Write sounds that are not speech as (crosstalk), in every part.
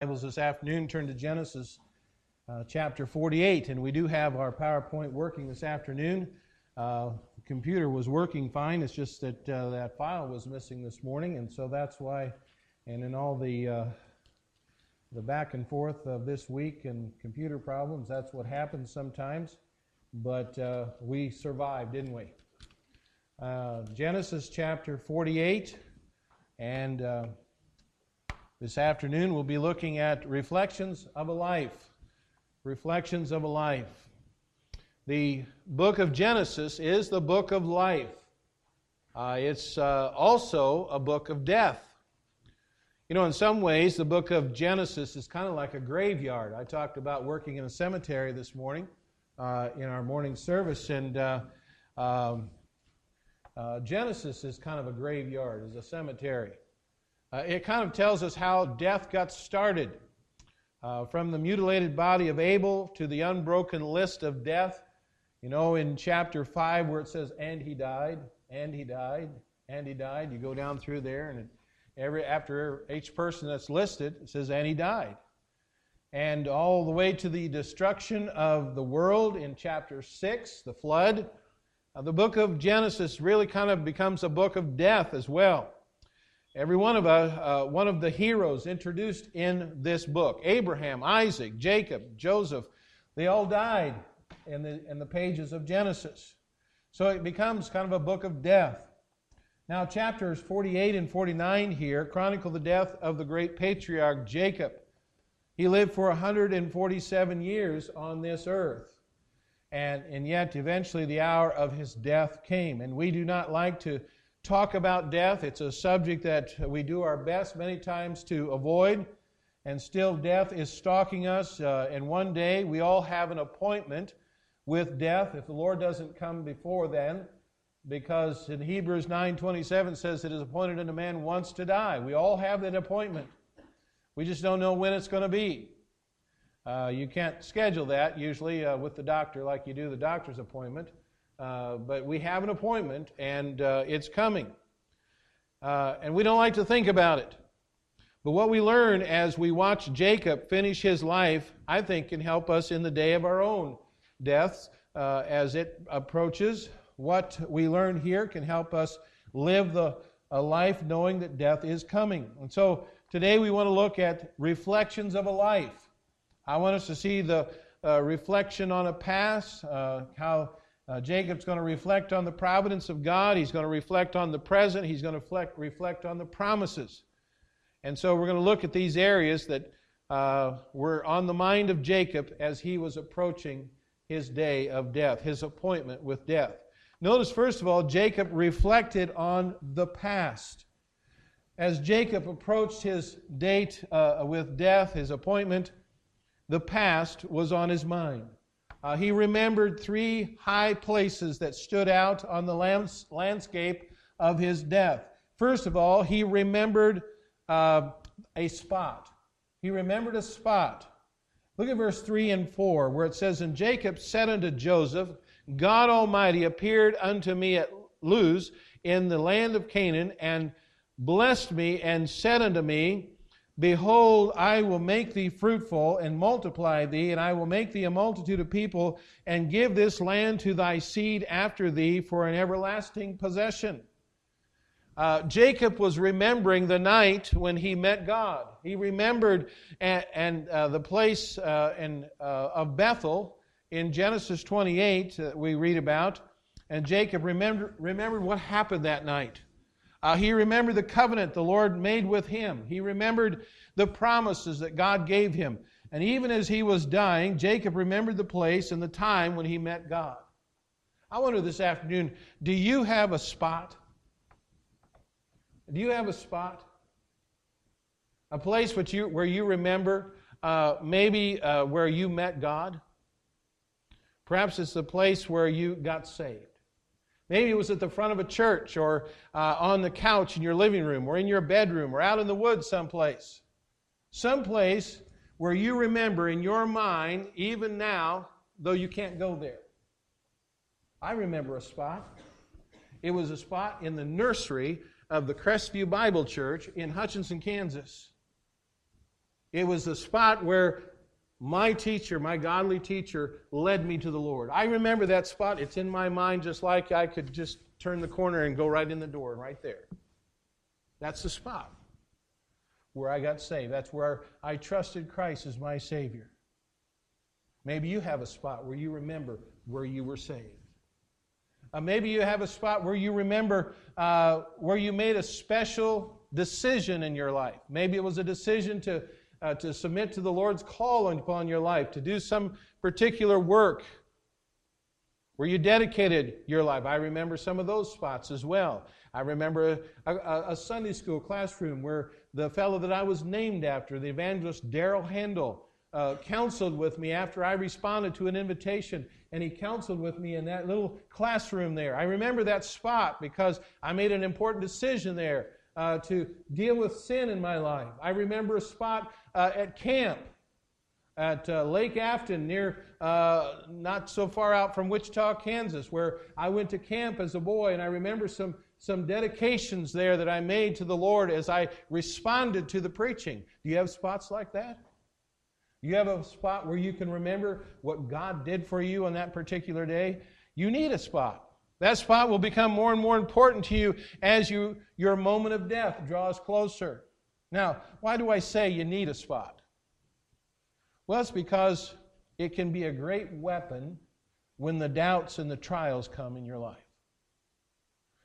Bibles this afternoon, turn to Genesis uh, chapter 48. And we do have our PowerPoint working this afternoon. Uh, the computer was working fine, it's just that uh, that file was missing this morning, and so that's why, and in all the, uh, the back and forth of this week and computer problems, that's what happens sometimes. But uh, we survived, didn't we? Uh, Genesis chapter 48, and this afternoon, we'll be looking at reflections of a life. Reflections of a life. The book of Genesis is the book of life. Uh, it's uh, also a book of death. You know, in some ways, the book of Genesis is kind of like a graveyard. I talked about working in a cemetery this morning uh, in our morning service, and uh, um, uh, Genesis is kind of a graveyard, is a cemetery. Uh, it kind of tells us how death got started. Uh, from the mutilated body of Abel to the unbroken list of death. You know, in chapter 5, where it says, and he died, and he died, and he died, you go down through there, and every, after each person that's listed, it says, and he died. And all the way to the destruction of the world in chapter 6, the flood. Uh, the book of Genesis really kind of becomes a book of death as well. Every one of us, uh, one of the heroes introduced in this book Abraham, Isaac, Jacob, Joseph, they all died in the, in the pages of Genesis. So it becomes kind of a book of death. Now, chapters 48 and 49 here chronicle the death of the great patriarch Jacob. He lived for 147 years on this earth. And, and yet, eventually, the hour of his death came. And we do not like to talk about death. It's a subject that we do our best many times to avoid, and still death is stalking us. Uh, and one day we all have an appointment with death if the Lord doesn't come before then, because in Hebrews 9:27 says it is appointed unto man once to die. We all have that appointment. We just don't know when it's going to be. Uh, you can't schedule that usually uh, with the doctor like you do the doctor's appointment. Uh, but we have an appointment, and uh, it's coming. Uh, and we don't like to think about it. But what we learn as we watch Jacob finish his life, I think, can help us in the day of our own deaths uh, as it approaches. What we learn here can help us live the, a life knowing that death is coming. And so today we want to look at reflections of a life. I want us to see the uh, reflection on a past, how uh, Jacob's going to reflect on the providence of God. He's going to reflect on the present. He's going to reflect, reflect on the promises. And so we're going to look at these areas that uh, were on the mind of Jacob as he was approaching his day of death, his appointment with death. Notice, first of all, Jacob reflected on the past. As Jacob approached his date uh, with death, his appointment, the past was on his mind. Uh, he remembered three high places that stood out on the lands- landscape of his death. First of all, he remembered uh, a spot. He remembered a spot. Look at verse 3 and 4, where it says, And Jacob said unto Joseph, God Almighty appeared unto me at Luz in the land of Canaan, and blessed me, and said unto me, Behold, I will make thee fruitful and multiply thee, and I will make thee a multitude of people, and give this land to thy seed after thee for an everlasting possession. Uh, Jacob was remembering the night when he met God. He remembered and, and uh, the place uh, in, uh, of Bethel in Genesis 28 that we read about. And Jacob remembered, remembered what happened that night. Uh, he remembered the covenant the Lord made with him. He remembered the promises that God gave him. And even as he was dying, Jacob remembered the place and the time when he met God. I wonder this afternoon do you have a spot? Do you have a spot? A place which you, where you remember uh, maybe uh, where you met God? Perhaps it's the place where you got saved. Maybe it was at the front of a church or uh, on the couch in your living room or in your bedroom or out in the woods someplace. Someplace where you remember in your mind, even now, though you can't go there. I remember a spot. It was a spot in the nursery of the Crestview Bible Church in Hutchinson, Kansas. It was the spot where my teacher, my godly teacher, led me to the Lord. I remember that spot. It's in my mind just like I could just turn the corner and go right in the door, right there. That's the spot where I got saved. That's where I trusted Christ as my Savior. Maybe you have a spot where you remember where you were saved. Uh, maybe you have a spot where you remember uh, where you made a special decision in your life. Maybe it was a decision to, uh, to submit to the Lord's call upon your life, to do some particular work where you dedicated your life. I remember some of those spots as well. I remember a, a, a Sunday school classroom where the fellow that I was named after, the evangelist Daryl Handel, uh, counseled with me after I responded to an invitation, and he counseled with me in that little classroom there. I remember that spot because I made an important decision there uh, to deal with sin in my life. I remember a spot uh, at camp at uh, Lake Afton, near uh, not so far out from Wichita, Kansas, where I went to camp as a boy, and I remember some some dedications there that I made to the Lord as I responded to the preaching. Do you have spots like that? You have a spot where you can remember what God did for you on that particular day? You need a spot. That spot will become more and more important to you as you, your moment of death draws closer. Now, why do I say you need a spot? Well, it's because it can be a great weapon when the doubts and the trials come in your life.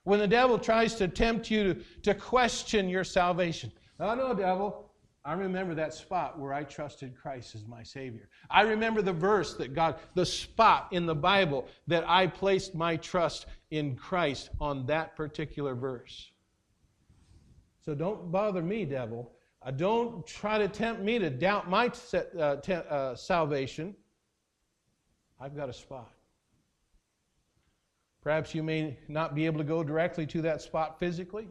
When the devil tries to tempt you to, to question your salvation. Oh, no, devil. I remember that spot where I trusted Christ as my Savior. I remember the verse that God, the spot in the Bible that I placed my trust in Christ on that particular verse. So don't bother me, devil. Uh, don't try to tempt me to doubt my uh, uh, salvation. I've got a spot. Perhaps you may not be able to go directly to that spot physically,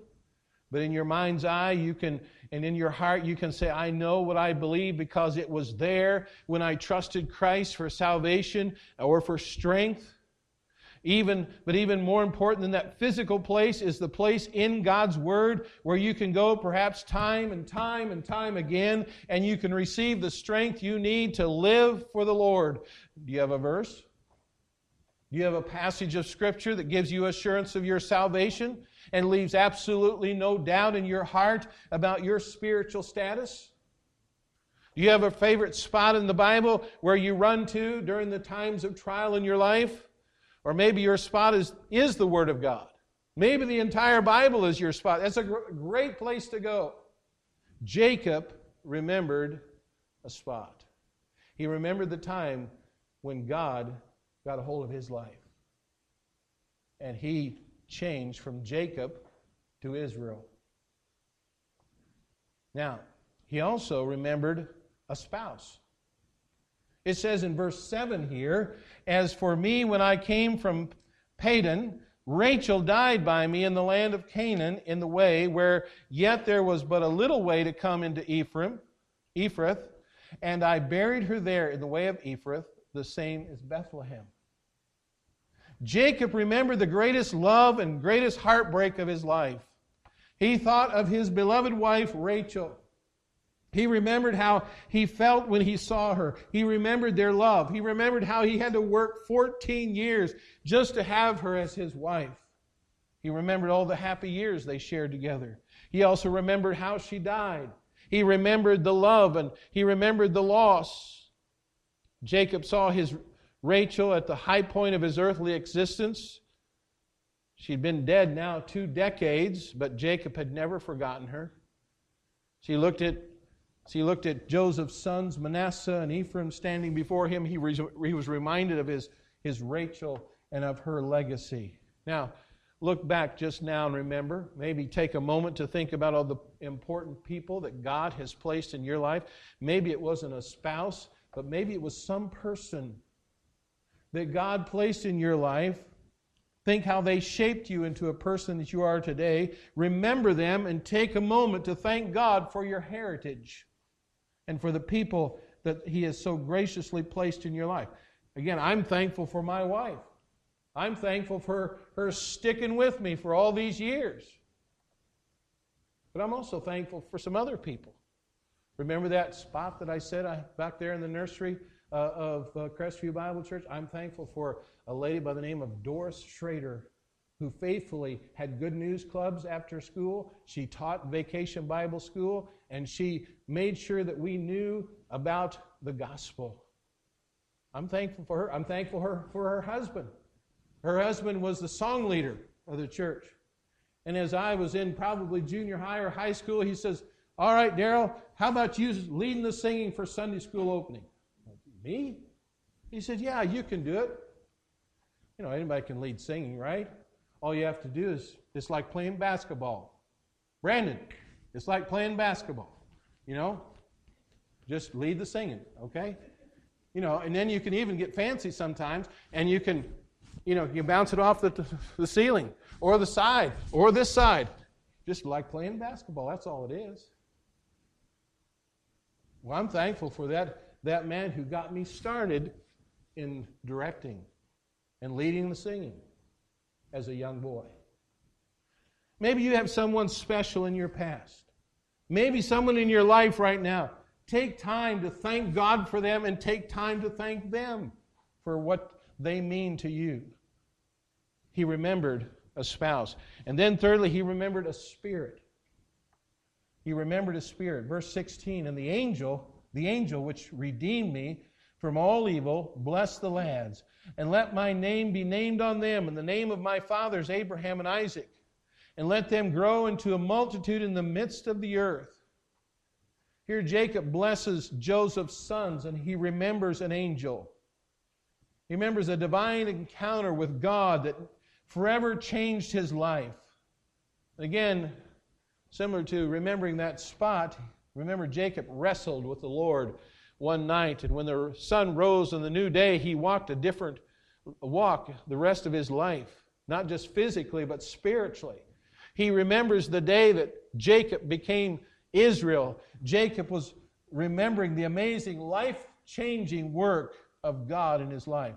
but in your mind's eye, you can, and in your heart, you can say, I know what I believe because it was there when I trusted Christ for salvation or for strength. Even, but even more important than that physical place is the place in God's Word where you can go perhaps time and time and time again and you can receive the strength you need to live for the Lord. Do you have a verse? Do you have a passage of Scripture that gives you assurance of your salvation and leaves absolutely no doubt in your heart about your spiritual status? Do you have a favorite spot in the Bible where you run to during the times of trial in your life? Or maybe your spot is, is the Word of God. Maybe the entire Bible is your spot. That's a gr- great place to go. Jacob remembered a spot. He remembered the time when God got a hold of his life. And he changed from Jacob to Israel. Now, he also remembered a spouse. It says in verse 7 here, As for me, when I came from Padan, Rachel died by me in the land of Canaan in the way where yet there was but a little way to come into Ephraim, Ephrath, and I buried her there in the way of Ephrath, the same as Bethlehem. Jacob remembered the greatest love and greatest heartbreak of his life. He thought of his beloved wife, Rachel. He remembered how he felt when he saw her. He remembered their love. He remembered how he had to work 14 years just to have her as his wife. He remembered all the happy years they shared together. He also remembered how she died. He remembered the love and he remembered the loss. Jacob saw his Rachel at the high point of his earthly existence. She'd been dead now two decades, but Jacob had never forgotten her. She looked at, she looked at Joseph's sons, Manasseh and Ephraim, standing before him. He, re, he was reminded of his, his Rachel and of her legacy. Now, look back just now and remember. Maybe take a moment to think about all the important people that God has placed in your life. Maybe it wasn't a spouse, but maybe it was some person that God placed in your life. Think how they shaped you into a person that you are today. Remember them and take a moment to thank God for your heritage and for the people that He has so graciously placed in your life. Again, I'm thankful for my wife. I'm thankful for her sticking with me for all these years. But I'm also thankful for some other people. Remember that spot that I said I, back there in the nursery uh, of uh, Crestview Bible Church? I'm thankful for a lady by the name of Doris Schrader who faithfully had good news clubs after school. She taught vacation Bible school, and she made sure that we knew about the gospel. I'm thankful for her. I'm thankful for her, for her husband. Her husband was the song leader of the church. And as I was in probably junior high or high school, he says, All right, Daryl, how about you leading the singing for Sunday school opening? Me? He said, Yeah, you can do it. You know, anybody can lead singing, right? All you have to do is, it's like playing basketball. Brandon, it's like playing basketball. You know, just lead the singing, okay? You know, and then you can even get fancy sometimes, and you can, you know, you bounce it off the, the ceiling or the side or this side. Just like playing basketball. That's all it is. Well, I'm thankful for that, that man who got me started in directing and leading the singing as a young boy. Maybe you have someone special in your past. Maybe someone in your life right now. Take time to thank God for them and take time to thank them for what they mean to you. He remembered a spouse. And then, thirdly, he remembered a spirit. He remembered a spirit. Verse 16, and the angel, the angel which redeemed me from all evil, bless the lads and let my name be named on them, and the name of my fathers, Abraham and Isaac, and let them grow into a multitude in the midst of the earth. Here, Jacob blesses Joseph's sons, and he remembers an angel. He remembers a divine encounter with God that forever changed his life. Again, similar to remembering that spot, remember Jacob wrestled with the Lord one night, and when the sun rose on the new day, he walked a different walk the rest of his life, not just physically, but spiritually. He remembers the day that Jacob became Israel. Jacob was remembering the amazing, life changing work of God in his life.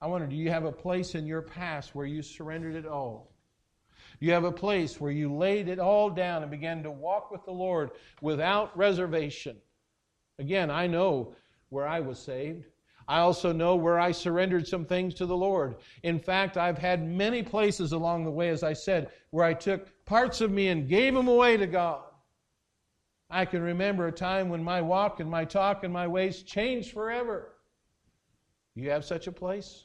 I wonder, do you have a place in your past where you surrendered it all? You have a place where you laid it all down and began to walk with the Lord without reservation. Again, I know where I was saved. I also know where I surrendered some things to the Lord. In fact, I've had many places along the way, as I said, where I took parts of me and gave them away to God. I can remember a time when my walk and my talk and my ways changed forever. You have such a place?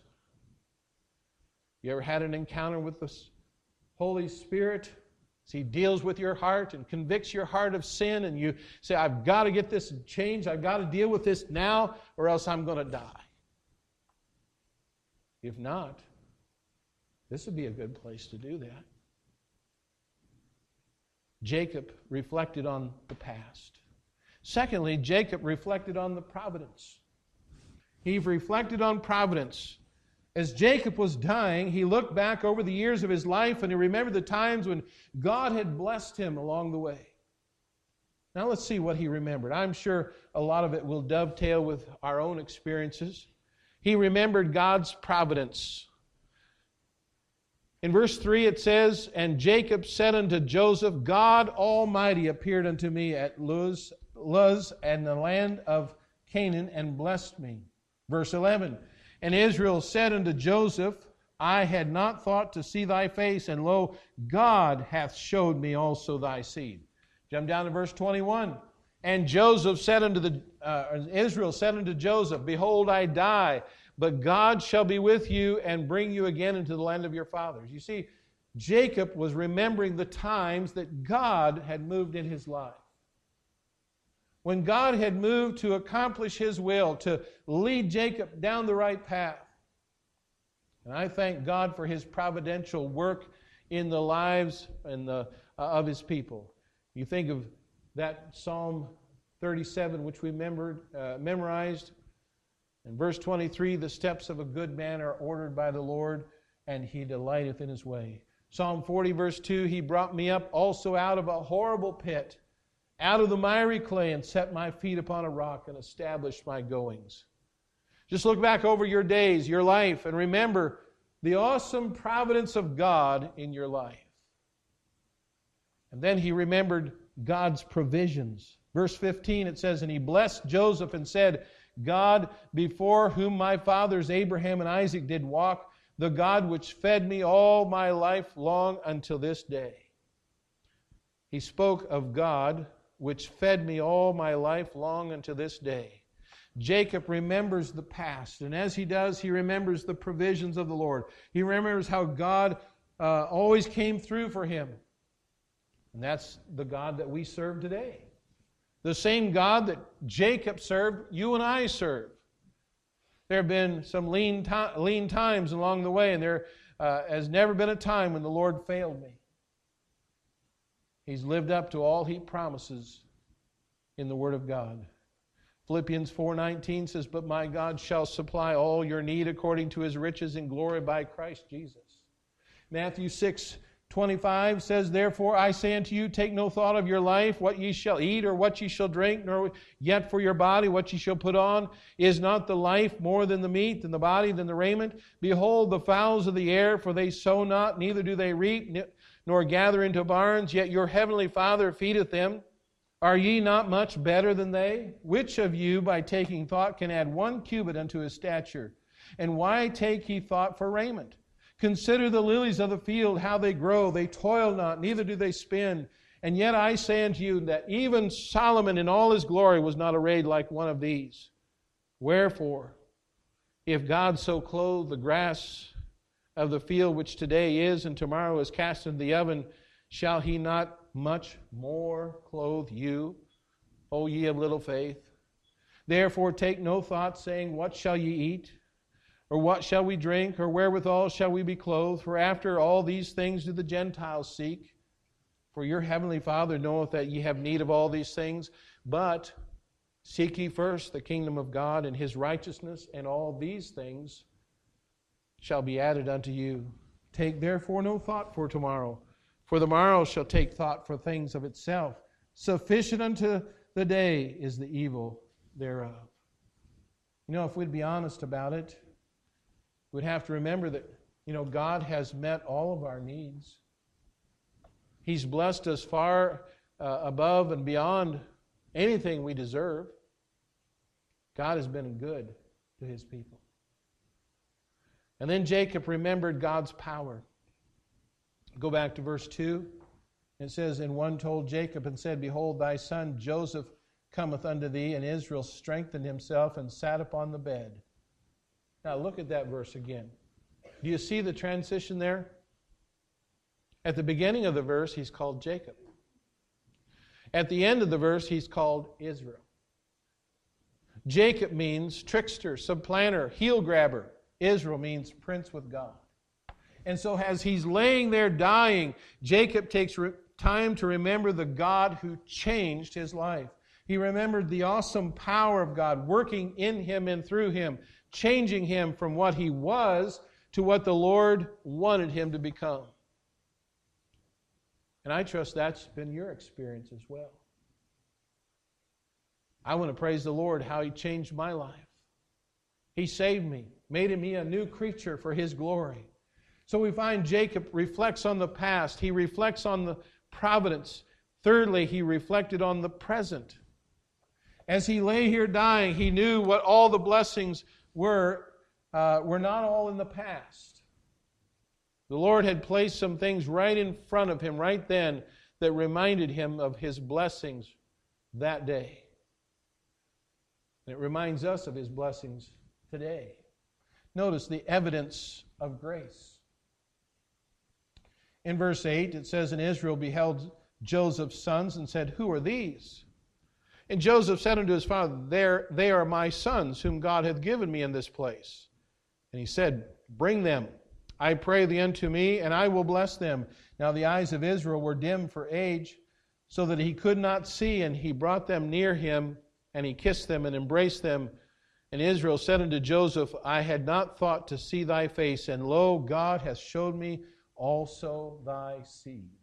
You ever had an encounter with the Holy Spirit? As He deals with your heart and convicts your heart of sin, and you say, I've got to get this changed. I've got to deal with this now, or else I'm going to die. If not, this would be a good place to do that. Jacob reflected on the past. Secondly, Jacob reflected on the providence. He reflected on providence. As Jacob was dying, he looked back over the years of his life and he remembered the times when God had blessed him along the way. Now let's see what he remembered. I'm sure a lot of it will dovetail with our own experiences. He remembered God's providence. In verse 3 it says, And Jacob said unto Joseph, God Almighty appeared unto me at Luz, Luz and the land of Canaan and blessed me. Verse 11, and Israel said unto Joseph, I had not thought to see thy face, and lo, God hath showed me also thy seed. Jump down to verse 21. And Joseph said unto the, uh, Israel said unto Joseph, Behold, I die, but God shall be with you and bring you again into the land of your fathers. You see, Jacob was remembering the times that God had moved in his life when God had moved to accomplish his will, to lead Jacob down the right path. And I thank God for his providential work in the lives and the, uh, of his people. You think of that Psalm 37, which we remembered, uh, memorized. In verse 23, the steps of a good man are ordered by the Lord, and he delighteth in his way. Psalm 40, verse 2, he brought me up also out of a horrible pit out of the miry clay and set my feet upon a rock and established my goings. Just look back over your days, your life, and remember the awesome providence of God in your life. And then he remembered God's provisions. Verse 15 it says, And he blessed Joseph and said, God, before whom my fathers Abraham and Isaac did walk, the God which fed me all my life long until this day. He spoke of God which fed me all my life long until this day. Jacob remembers the past, and as he does, he remembers the provisions of the Lord. He remembers how God uh, always came through for him. And that's the God that we serve today. The same God that Jacob served, you and I serve. There have been some lean, to- lean times along the way, and there uh, has never been a time when the Lord failed me. He's lived up to all he promises in the Word of God. Philippians 4:19 says, "But my God shall supply all your need according to his riches in glory by Christ Jesus." Matthew 6 25 says, Therefore I say unto you, take no thought of your life, what ye shall eat or what ye shall drink, nor yet for your body what ye shall put on. Is not the life more than the meat, and the body than the raiment? Behold the fowls of the air, for they sow not, neither do they reap, nor gather into barns, yet your heavenly Father feedeth them. Are ye not much better than they? Which of you, by taking thought, can add one cubit unto his stature? And why take ye thought for raiment? Consider the lilies of the field, how they grow. They toil not, neither do they spin. And yet I say unto you that even Solomon in all his glory was not arrayed like one of these. Wherefore, if God so clothe the grass of the field, which today is and tomorrow is cast into the oven, shall he not much more clothe you, O ye of little faith? Therefore take no thought, saying, What shall ye eat? Or what shall we drink? Or wherewithal shall we be clothed? For after all these things do the Gentiles seek. For your heavenly Father knoweth that ye have need of all these things. But seek ye first the kingdom of God and his righteousness, and all these things shall be added unto you. Take therefore no thought for tomorrow, for the morrow shall take thought for things of itself. Sufficient unto the day is the evil thereof. You know, if we'd be honest about it, we'd have to remember that, you know, God has met all of our needs. He's blessed us far uh, above and beyond anything we deserve. God has been good to his people. And then Jacob remembered God's power. Go back to verse 2. It says, And one told Jacob and said, Behold, thy son Joseph cometh unto thee. And Israel strengthened himself and sat upon the bed. Now look at that verse again. Do you see the transition there? At the beginning of the verse, he's called Jacob. At the end of the verse, he's called Israel. Jacob means trickster, supplanter, heel grabber. Israel means prince with God. And so, as he's laying there dying, Jacob takes re- time to remember the God who changed his life. He remembered the awesome power of God working in him and through him, changing him from what he was to what the Lord wanted him to become. And I trust that's been your experience as well. I want to praise the Lord how he changed my life. He saved me, made me a new creature for his glory. So we find Jacob reflects on the past, he reflects on the providence. Thirdly, he reflected on the present. As he lay here dying, he knew what all the blessings were, uh, were not all in the past. The Lord had placed some things right in front of him right then that reminded him of his blessings that day. And it reminds us of his blessings today. Notice the evidence of grace. In verse 8, it says, And Israel beheld Joseph's sons and said, Who are these? And Joseph said unto his father, there, They are my sons, whom God hath given me in this place. And he said, Bring them, I pray thee, unto me, and I will bless them. Now the eyes of Israel were dim for age, so that he could not see, and he brought them near him, and he kissed them and embraced them. And Israel said unto Joseph, I had not thought to see thy face, and lo, God hath showed me also thy seed.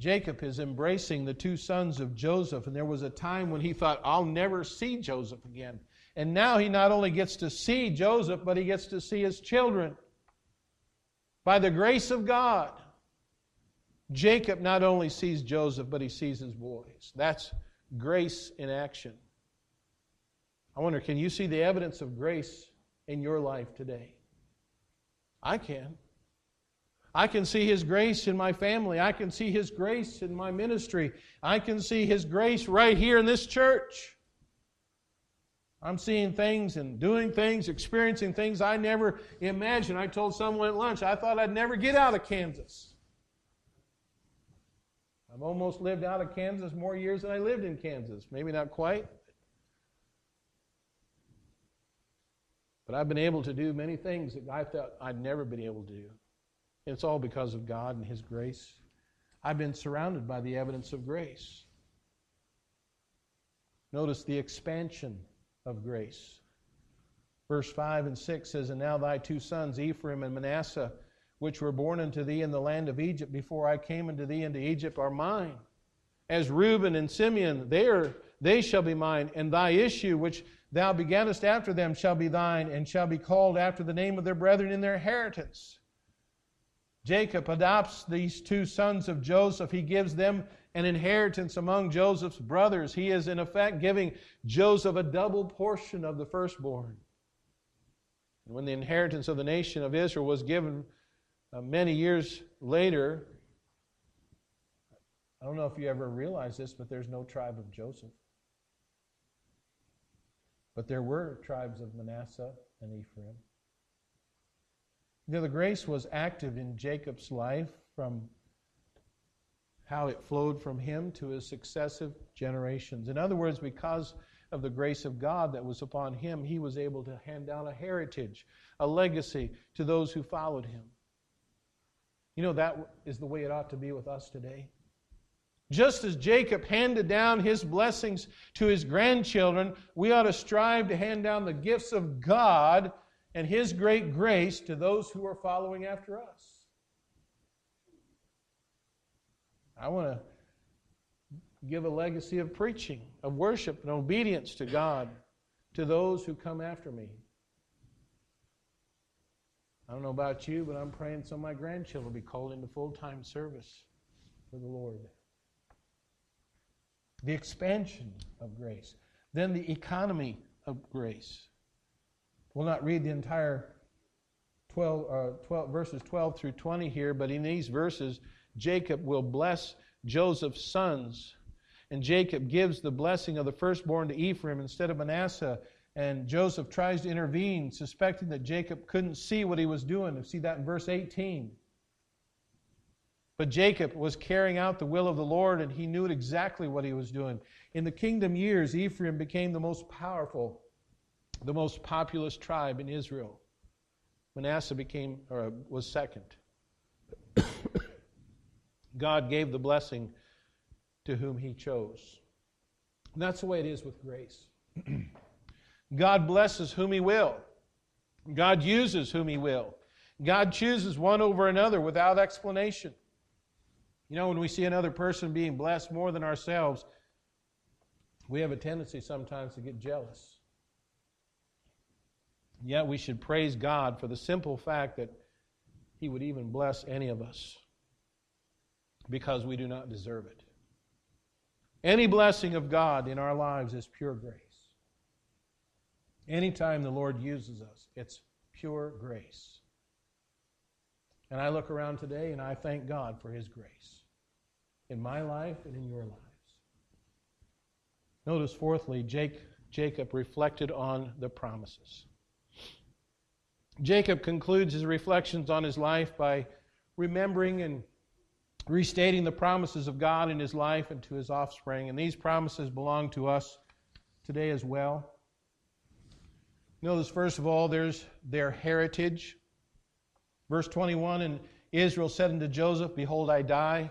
Jacob is embracing the two sons of Joseph, and there was a time when he thought, I'll never see Joseph again. And now he not only gets to see Joseph, but he gets to see his children. By the grace of God, Jacob not only sees Joseph, but he sees his boys. That's grace in action. I wonder, can you see the evidence of grace in your life today? I can. I can see His grace in my family. I can see His grace in my ministry. I can see His grace right here in this church. I'm seeing things and doing things, experiencing things I never imagined. I told someone at lunch, I thought I'd never get out of Kansas. I've almost lived out of Kansas more years than I lived in Kansas. Maybe not quite. But I've been able to do many things that I thought I'd never been able to do. It's all because of God and His grace. I've been surrounded by the evidence of grace. Notice the expansion of grace. Verse 5 and 6 says, And now thy two sons, Ephraim and Manasseh, which were born unto thee in the land of Egypt before I came unto thee into Egypt, are mine. As Reuben and Simeon, they, are, they shall be mine, and thy issue, which thou begettest after them, shall be thine, and shall be called after the name of their brethren in their inheritance. Jacob adopts these two sons of Joseph. He gives them an inheritance among Joseph's brothers. He is, in effect, giving Joseph a double portion of the firstborn. And when the inheritance of the nation of Israel was given uh, many years later, I don't know if you ever realized this, but there's no tribe of Joseph. But there were tribes of Manasseh and Ephraim. You know, the grace was active in Jacob's life from how it flowed from him to his successive generations. In other words, because of the grace of God that was upon him, he was able to hand down a heritage, a legacy to those who followed him. You know, that is the way it ought to be with us today. Just as Jacob handed down his blessings to his grandchildren, we ought to strive to hand down the gifts of God and His great grace to those who are following after us. I want to give a legacy of preaching, of worship, and obedience to God to those who come after me. I don't know about you, but I'm praying of my grandchildren will be called into full time service for the Lord. The expansion of grace, then the economy of grace. We'll not read the entire 12, uh, 12, verses 12 through 20 here, but in these verses, Jacob will bless Joseph's sons. And Jacob gives the blessing of the firstborn to Ephraim instead of Manasseh. And Joseph tries to intervene, suspecting that Jacob couldn't see what he was doing. You see that in verse 18. But Jacob was carrying out the will of the Lord, and he knew exactly what he was doing. In the kingdom years, Ephraim became the most powerful the most populous tribe in Israel. Manasseh became or was second. (coughs) God gave the blessing to whom he chose. And that's the way it is with grace. (clears throat) God blesses whom he will. God uses whom he will. God chooses one over another without explanation. You know, when we see another person being blessed more than ourselves, we have a tendency sometimes to get jealous. Yet we should praise God for the simple fact that He would even bless any of us because we do not deserve it. Any blessing of God in our lives is pure grace. Anytime the Lord uses us, it's pure grace. And I look around today and I thank God for His grace in my life and in your lives. Notice, fourthly, Jacob reflected on the promises. Jacob concludes his reflections on his life by remembering and restating the promises of God in his life and to his offspring. And these promises belong to us today as well. Notice, first of all, there's their heritage. Verse 21 And Israel said unto Joseph, Behold, I die,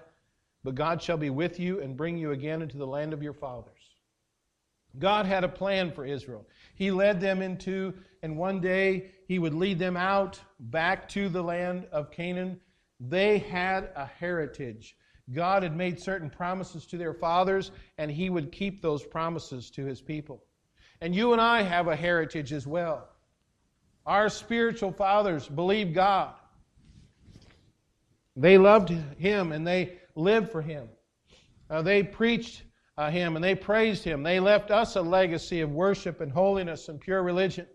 but God shall be with you and bring you again into the land of your fathers. God had a plan for Israel. He led them into, and one day He would lead them out back to the land of Canaan. They had a heritage. God had made certain promises to their fathers, and He would keep those promises to His people. And you and I have a heritage as well. Our spiritual fathers believed God. They loved Him and they lived for Him. Uh, they preached uh, Him and they praised Him. They left us a legacy of worship and holiness and pure religion.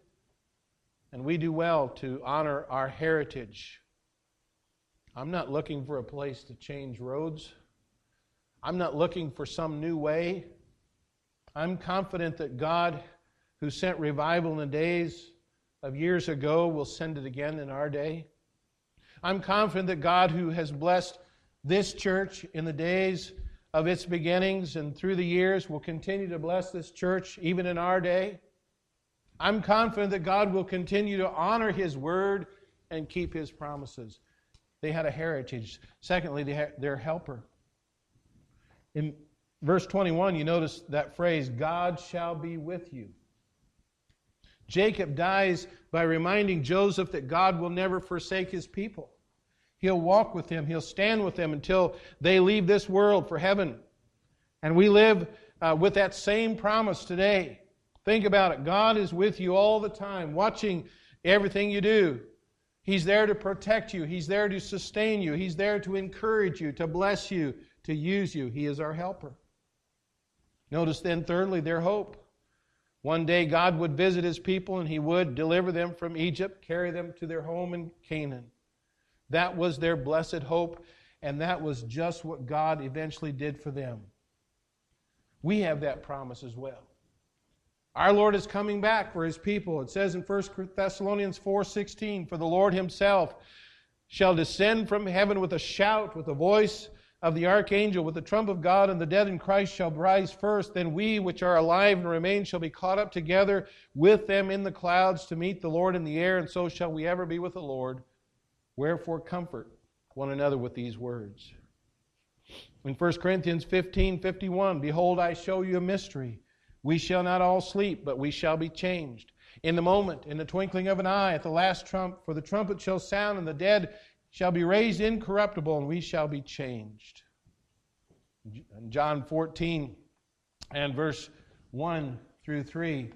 And we do well to honor our heritage. I'm not looking for a place to change roads. I'm not looking for some new way. I'm confident that God, who sent revival in the days of years ago, will send it again in our day. I'm confident that God, who has blessed this church in the days of its beginnings and through the years, will continue to bless this church even in our day. I'm confident that God will continue to honor His word and keep His promises. They had a heritage. Secondly, they had their helper. In verse 21, you notice that phrase, God shall be with you. Jacob dies by reminding Joseph that God will never forsake his people. He'll walk with them, he'll stand with them until they leave this world for heaven. And we live uh, with that same promise today. Think about it. God is with you all the time, watching everything you do. He's there to protect you, He's there to sustain you, He's there to encourage you, to bless you, to use you. He is our helper. Notice then, thirdly, their hope. One day God would visit his people and he would deliver them from Egypt, carry them to their home in Canaan. That was their blessed hope, and that was just what God eventually did for them. We have that promise as well. Our Lord is coming back for his people. It says in 1 Thessalonians 4:16, "For the Lord himself shall descend from heaven with a shout, with the voice of the archangel with the trump of God, and the dead in Christ shall rise first. Then we which are alive and remain shall be caught up together with them in the clouds to meet the Lord in the air, and so shall we ever be with the Lord. Wherefore comfort one another with these words. In 1 Corinthians 15 51, behold, I show you a mystery. We shall not all sleep, but we shall be changed. In the moment, in the twinkling of an eye, at the last trump, for the trumpet shall sound, and the dead shall be raised incorruptible, and we shall be changed. John 14 and verse 1 through 3.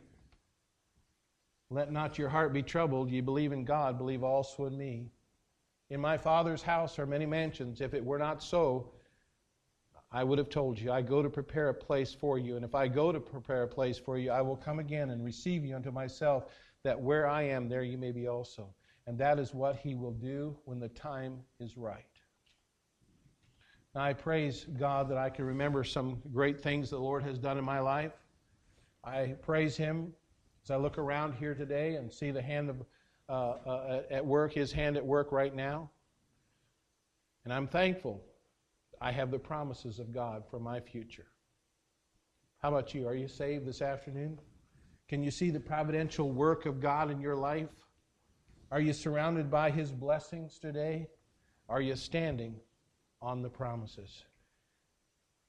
Let not your heart be troubled. Ye believe in God, believe also in me. In my Father's house are many mansions. If it were not so, I would have told you, I go to prepare a place for you. And if I go to prepare a place for you, I will come again and receive you unto myself, that where I am, there you may be also. And that is what He will do when the time is right. I praise God that I can remember some great things the Lord has done in my life. I praise Him as I look around here today and see the hand of uh, uh, at work, His hand at work right now. And I'm thankful I have the promises of God for my future. How about you? Are you saved this afternoon? Can you see the providential work of God in your life? Are you surrounded by His blessings today? Are you standing on the promises?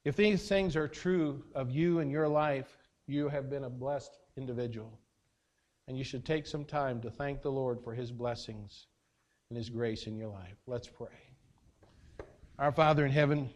If these things are true of you and your life, you have been a blessed individual. And you should take some time to thank the Lord for His blessings and His grace in your life. Let's pray. Our Father in heaven,